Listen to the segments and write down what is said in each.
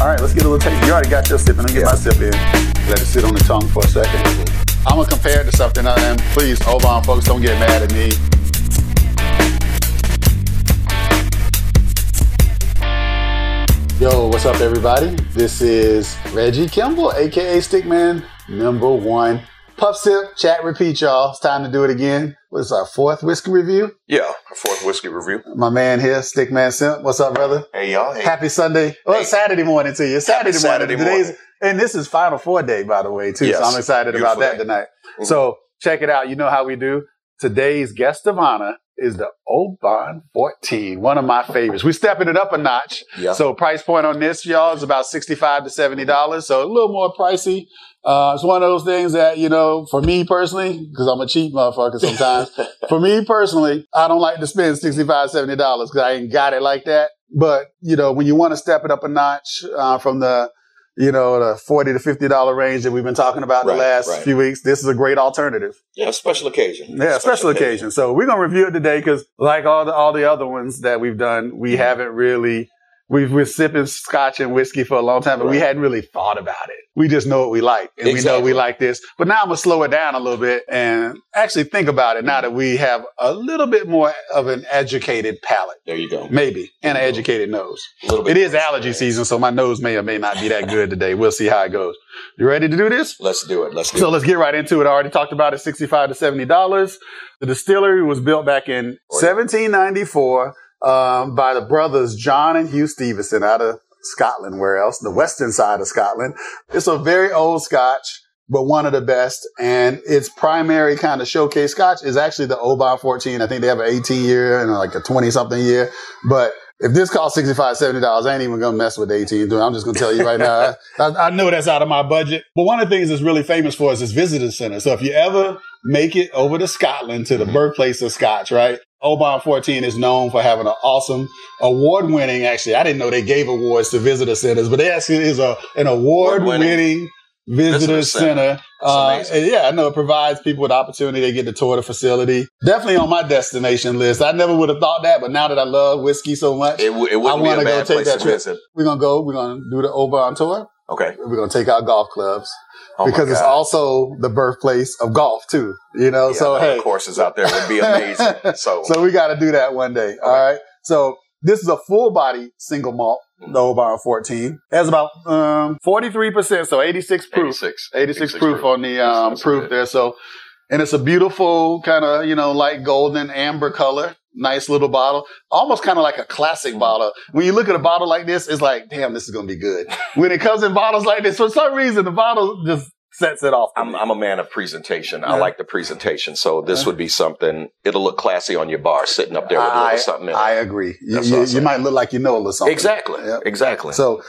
All right, let's get a little taste. You already got your sip, and me get my sip in. Let it sit on the tongue for a second. I'm gonna compare it to something, and please, Oban folks, don't get mad at me. Yo, what's up, everybody? This is Reggie Kimball, aka Stickman number one. Puff sip, chat, repeat, y'all. It's time to do it again. What is our fourth whiskey review? Yeah, a fourth whiskey review. My man here, Stickman Simp. What's up, brother? Hey, y'all. Hey. Happy Sunday. Well, Hey. Saturday morning to you. Saturday, Saturday morning. Today's, morning. and this is Final Four day, by the way, too. Yes. So I'm excited about that day. tonight. Mhm. So check it out. You know how we do. Today's guest of honor is the Old Oban 14, one of my favorites. We're stepping it up a notch. Yeah. So price point on this, y'all, is about 65 to $70. So a little more pricey. Uh, it's one of those things that, you know, for me personally, because I'm a cheap motherfucker sometimes, for me personally, I don't like to spend 65 $70 because I ain't got it like that. But, you know, when you want to step it up a notch, uh, from the, you know, the 40 to $50 range that we've been talking about the last right. few weeks, this is a great alternative. yeah, special occasion. Yeah, special occasion. So we're gonna review it today because, like all the all the other ones that we've done, we Mm-hmm. haven't really we've been sipping scotch and whiskey for a long time, but we hadn't really thought about it. We just know what we like, and we know we like this. But now I'm gonna slow it down a little bit and actually think about it. Now that we have a little bit more of an educated palate, There you go. maybe, and an educated nose. A little It is allergy season, so my nose may or may not be that good today. We'll see how it goes. You ready to do this? Let's do it. Let's do So it. let's get right into it. I already talked about it, sixty-five to seventy dollars. The distillery was built back in Oh, seventeen ninety-four um, by the brothers John and Hugh Stevenson out of Scotland. Where else? The western side of Scotland. It's a very old Scotch, but one of the best. And its primary kind of showcase Scotch is actually the Oban fourteen. I think they have an eighteen year and like a twenty something year, but. If this costs $65, $70, I ain't even gonna mess with 18. dude. I'm just gonna tell you right now. I, I know that's out of my budget. But one of the things that's really famous for is is visitor center. So if you ever make it over to Scotland to the Mhm. birthplace of Scotch, right? Oban 14 is known for having an awesome award winning, actually, I didn't know they gave awards to visitor centers, but they actually is a, an award winning visitor center. Uh, and yeah, I know it provides people with opportunity. They get to tour the facility. Definitely on my destination list. I never would have thought that, but now that I love whiskey so much, It, w- it wouldn't I be wanna a go take place that to trip. visit. we're gonna go. We're gonna do the Oban tour. Okay. We're gonna take out golf clubs Oh because it's also the birthplace of golf too. You know, Yeah, so hey, courses out there would be amazing. So, so we got to do that one day. All right. So this is a full body single malt, the Oban 14. It has about um, 43%, so 86 proof. 86. 86 proof on the um, proof good. there. So, and it's a beautiful kind of, you know, light golden amber color. Nice little bottle. Almost kind of like a classic bottle. When you look at a bottle like this, it's like, damn, this is going to be good. when it comes in bottles like this, for some reason, the bottle just sets it off. I'm. I'm a man of presentation. I like the presentation. So this Yeah. would be something, it'll look classy on your bar, sitting up there with a I, little something in it. I agree. You, you, you might look like you know a little something. Exactly. Yep. Exactly. So,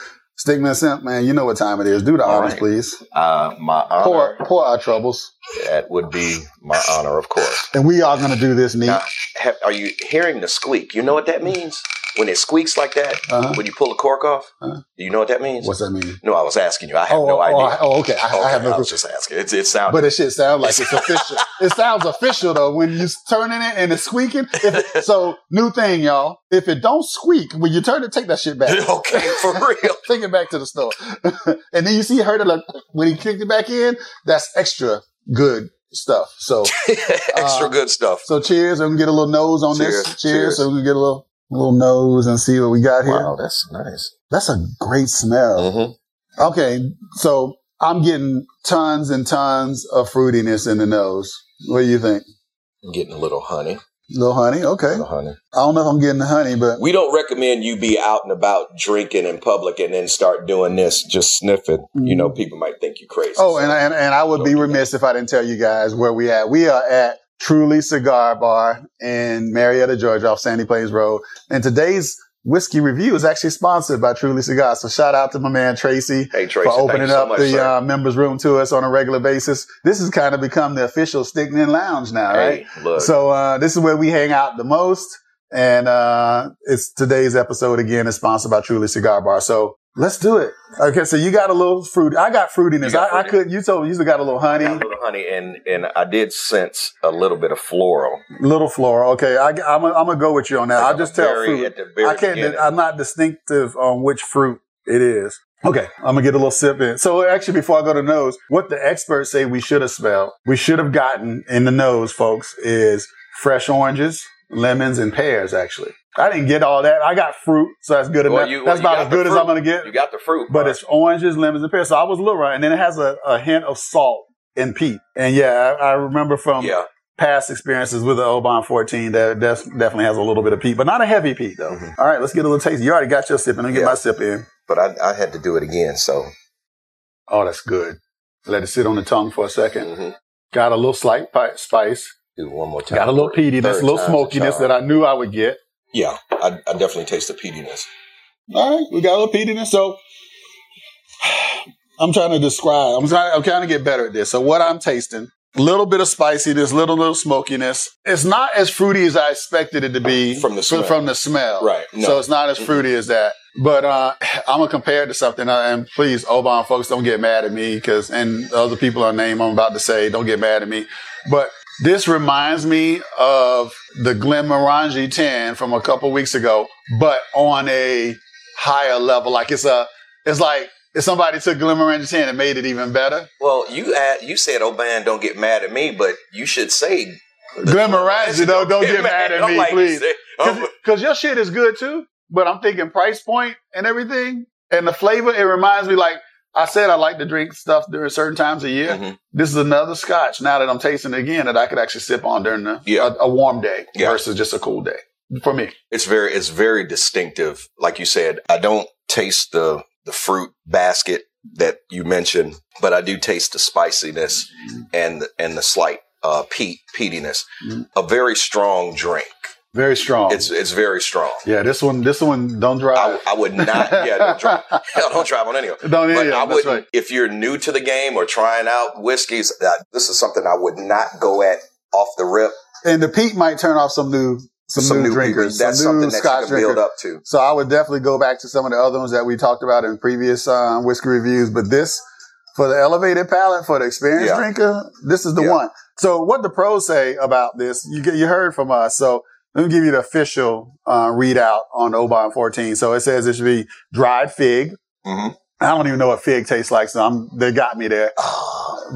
Stickman Simp, man, you know what time it is. Do the All honors, right. please. uh, my Pour, honor, pour our troubles. That would be my honor, of course. And we are going to do this neat. Now, have, are you hearing the squeak? You know what that means? When it squeaks like that, Uh-huh. when you pull the cork off, Uh-huh. do you know what that means? What's that mean? no, I was asking you. I have oh, no oh, idea. Oh, okay. I, I have no I was just asking. It, it sounded. But it should sound like it's official. it sounds official though when you're turning it and it's squeaking. It, so new thing, y'all. If it don't squeak when you turn it, take that shit back. okay, for real. take it back to the store. and then you see her like when he kicked it back in. That's extra good stuff. So Extra Uh, good stuff. so cheers. we can get a little nose on Cheers, this. Cheers. cheers. So we can get a little little nose and see what we got here. Wow, that's nice. That's a great smell. hmm Okay, so I'm getting tons and tons of fruitiness in the nose. What do you think? I'm getting a little honey. Little honey? Okay. Little honey. I don't know if I'm getting the honey, but We don't recommend you be out and about drinking in public and then start doing this, just sniffing. You know, mm-hmm. people might think you crazy. oh, and I, and, and I would be remiss if I didn't tell you guys where we at. We are at Truly Cigar Bar in Marietta, Georgia, off Sandy Plains Road. And today's whiskey review is actually sponsored by Truly Cigars. So shout out to my man Tracy. hey, Tracy, for opening you so up much, the uh, members room to us on a regular basis. This has kind of become the official Stickman Lounge now, right? Look. So uh, this is where we hang out the most, and uh, it's today's episode again is sponsored by Truly Cigar Bar. So let's do it. Okay, so you got a little fruit. I got fruitiness. Got I, I couldn't. You told me you got a little honey, got a little honey, and and I did sense a little bit of floral. little floral. Okay, I, I'm gonna I'm gonna go with you on that. I'll just tell fruit. at the very I can't. beginning. I'm not distinctive on which fruit it is. Okay, I'm gonna get a little sip in. So actually, before I go to nose, what the experts say we should have smelled, we should have gotten in the nose, folks, is fresh oranges, lemons, and pears. Actually, I didn't get all that. I got fruit, so that's good Well, enough. you- that's about as good as. I'm gonna get. You got the fruit, But part. it's oranges, lemons, and pears. So I was a little right, and then it has a, a hint of salt and peat. And yeah, I, I remember from yeah. past experiences with the Oban 14 that definitely has a little bit of peat, but not a heavy peat though. Mhm. All right, let's get a little taste. You already got your sip, and let me get Yeah. my sip in. But I, I had to do it again. So Oh, that's good. Let it sit on the tongue for a 2nd mhm. Got a little slight pi- spice. do it one more time. Got a little peatiness, a little smokiness that I knew I would get. Yeah, I, I definitely taste the peatiness. All right, we got a little peatiness. So I'm trying to describe. I'm trying. I'm trying to get better at this. So what I'm tasting, a little bit of spiciness, little little smokiness. It's not as fruity as I expected it to be From the smell. From the smell, Right. No. So it's not as fruity as that. But uh, I'm gonna compare it to something. Uh, and please, Oban folks, don't get mad at me because, and the other people I name, I'm about to say, don't get mad at me. But this reminds me of the Glenmorangie 10 from a couple weeks ago, but on a higher level. Like it's a, it's like if somebody took Glenmorangie 10 and made it even better. Well, you add, you said, "Oh man, don't get mad at me," but you should say, Glenmorangie, don't, don't get mad at me, like please. Because your shit is good too, but I'm thinking price point and everything and the flavor. It reminds me like I said, I like to drink stuff during certain times of year. mhm. This is another scotch now that I'm tasting it again that I could actually sip on during the, Yeah. a, a warm day Yeah. versus just a cool day for me. it's very, it's very distinctive. Like you said, I don't taste the the fruit basket that you mentioned, but I do taste the spiciness and the, and the slight uh, peat peatiness. Mhm. A very strong drink. Very strong. It's it's very strong. yeah, this one, this one, don't I, drive. I would not. Yeah, don't drive. Hell, don't drive on any of it. don't But yeah, I would, right. if you're new to the game or trying out whiskeys, uh, this is something I would not go at off the rip. And the peat might turn off some new, some, new, drinkers, That's some new something that scotch you can build up to. So I would definitely go back to some of the other ones that we talked about in previous uh, whiskey reviews. But this, for the elevated palate, for the experienced Yeah. drinker, this is the Yeah. one. So what the pros say about this, you get, you heard from us. So let me give you the official uh, readout on the Oban 14. So it says it should be dried fig. Mhm. I don't even know what fig tastes like, so I'm, they got me there.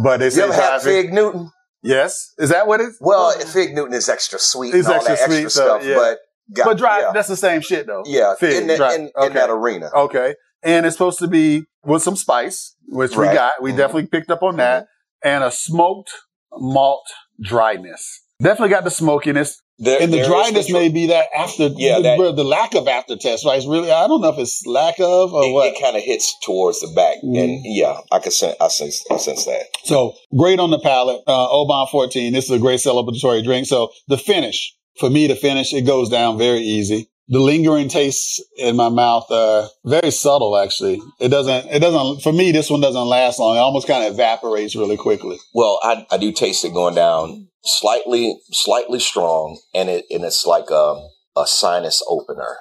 But they you ever had fig. Newton? Yes, is that what it's? Well, Fig Newton is extra sweet It's and all extra that extra sweet, so, stuff, yeah. but got, but dried. yeah, That's the same shit though. yeah fig, in, that dry- in, in that arena. Okay. And it's supposed to be with some spice, which we got. We Mhm. definitely picked up on that. And a smoked malt dryness. Definitely got the smokiness. There- And the dryness may be that after, Yeah, the, that- the, lack of after aftertaste, right? It's really, I don't know if it's lack of or it, what. it kind of hits towards the back, Mhm. and yeah, I can sense, I sense, I sense that. So great on the palate. Uh, Oban 14. This is a great celebratory drink. So the finish, for me, the finish, it goes down very easy. The lingering tastes in my mouth are very subtle, actually. It doesn't, it doesn't, for me, this one doesn't last long. It almost kind of evaporates really quickly. Well, I, I do taste it going down slightly, slightly strong, and it and it's like a a sinus opener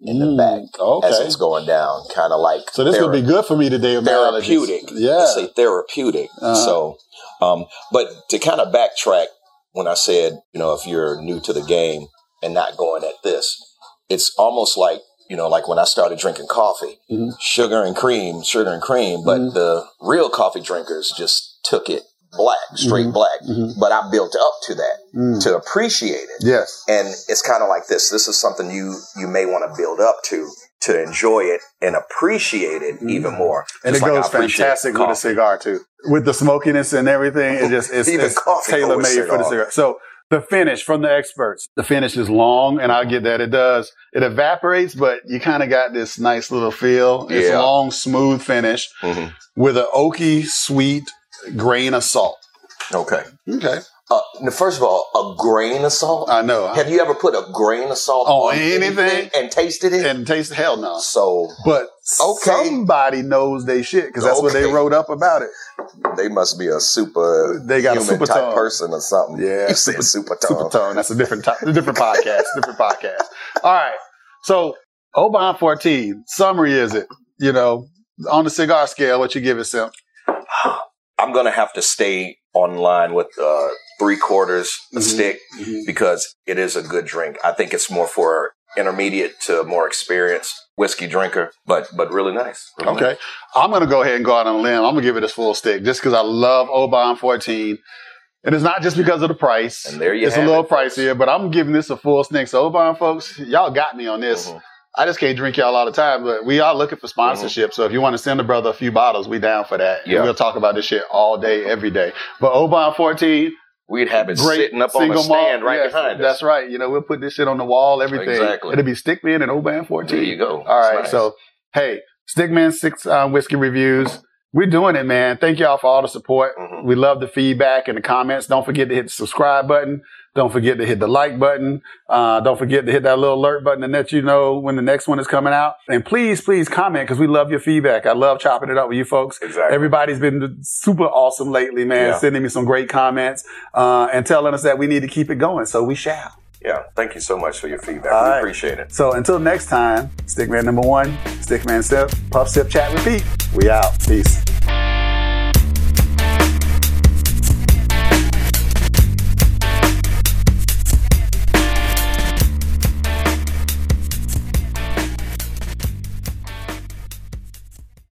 in the Mm, back Okay. as it's going down, kind of like so this thera- would be good for me today. with my allergies. therapeutic. Yeah. Let's say therapeutic. Uh-huh. So, um, but to kind of backtrack, when I said, you know, if you're new to the game and not going at this, it's almost like, you know, like when I started drinking coffee, Mhm. sugar and cream, sugar and cream, but Mhm. the real coffee drinkers just took it black, straight Mhm. black. Mhm. But I built up to that Mm. to appreciate it. Yes. And it's kind of like this. This is something you you may want to build up to to enjoy it and appreciate it Mhm. even more. And it like goes fantastic with a cigar too. With the smokiness and everything, it just it's, Even it's tailor made for the cigar. So the finish from the experts, the finish is long, and I get that it does. It evaporates, but you kind of got this nice little feel. It's Yeah. long, smooth finish Mhm. with an oaky, sweet grain of salt. Okay. Okay, Uh, first of all, a grain of salt. I know. Have you ever put a grain of salt On on, anything? and tasted it? and taste hell no. so But Okay. somebody knows they shit because that's what they wrote up about it. they must be a super They got a super type tongue. person or something. Yeah, You super super tongue. Super tone. That's a different type, a different podcast. different podcast. All right. So Oban 14. Summary is it? You know, on the cigar scale, what you give it, Sim? I'm gonna have to stay online with uh, three quarters a Mhm. stick because it is a good drink. I think it's more for an intermediate to more experienced whiskey drinker, but but really nice. Really Okay. nice. I'm going to go ahead and go out on a limb. I'm going to give it a full stick just because I love Oban 14. And it's not just because of the price. And there you It's a little it, pricier, but I'm giving this a full stick. So Oban folks, y'all got me on this. Mhm. I just can't drink y'all all the time, but we are looking for sponsorship. So if you want to send a brother a few bottles, we down for that. And Yeah. we'll talk about this shit all day, every day. But Oban 14, We'd have it great sitting up on a stand malt. right Yes, behind us. That's right. You know, we'll put this shit on the wall, everything. Exactly. It'll be Stickman and Oban 14. There you go. All That's right. nice. So, hey, Stickman Six uh, Whiskey Reviews. We're doing it, man. Thank y'all for all the support. Mhm. We love the feedback and the comments. Don't forget to hit the subscribe button. Don't forget to hit the like button. Uh, don't forget to hit that little alert button to let you know when the next one is coming out. And please, please comment because we love your feedback. I love chopping it up with you folks. Exactly. Everybody's been super awesome lately, man. Yeah. Sending me some great comments uh, and telling us that we need to keep it going. So we shall. Yeah. Thank you so much for your feedback. All we right. appreciate it. So until next time, Stickman number one, Stickman step, puff sip, chat, repeat. We out. Peace.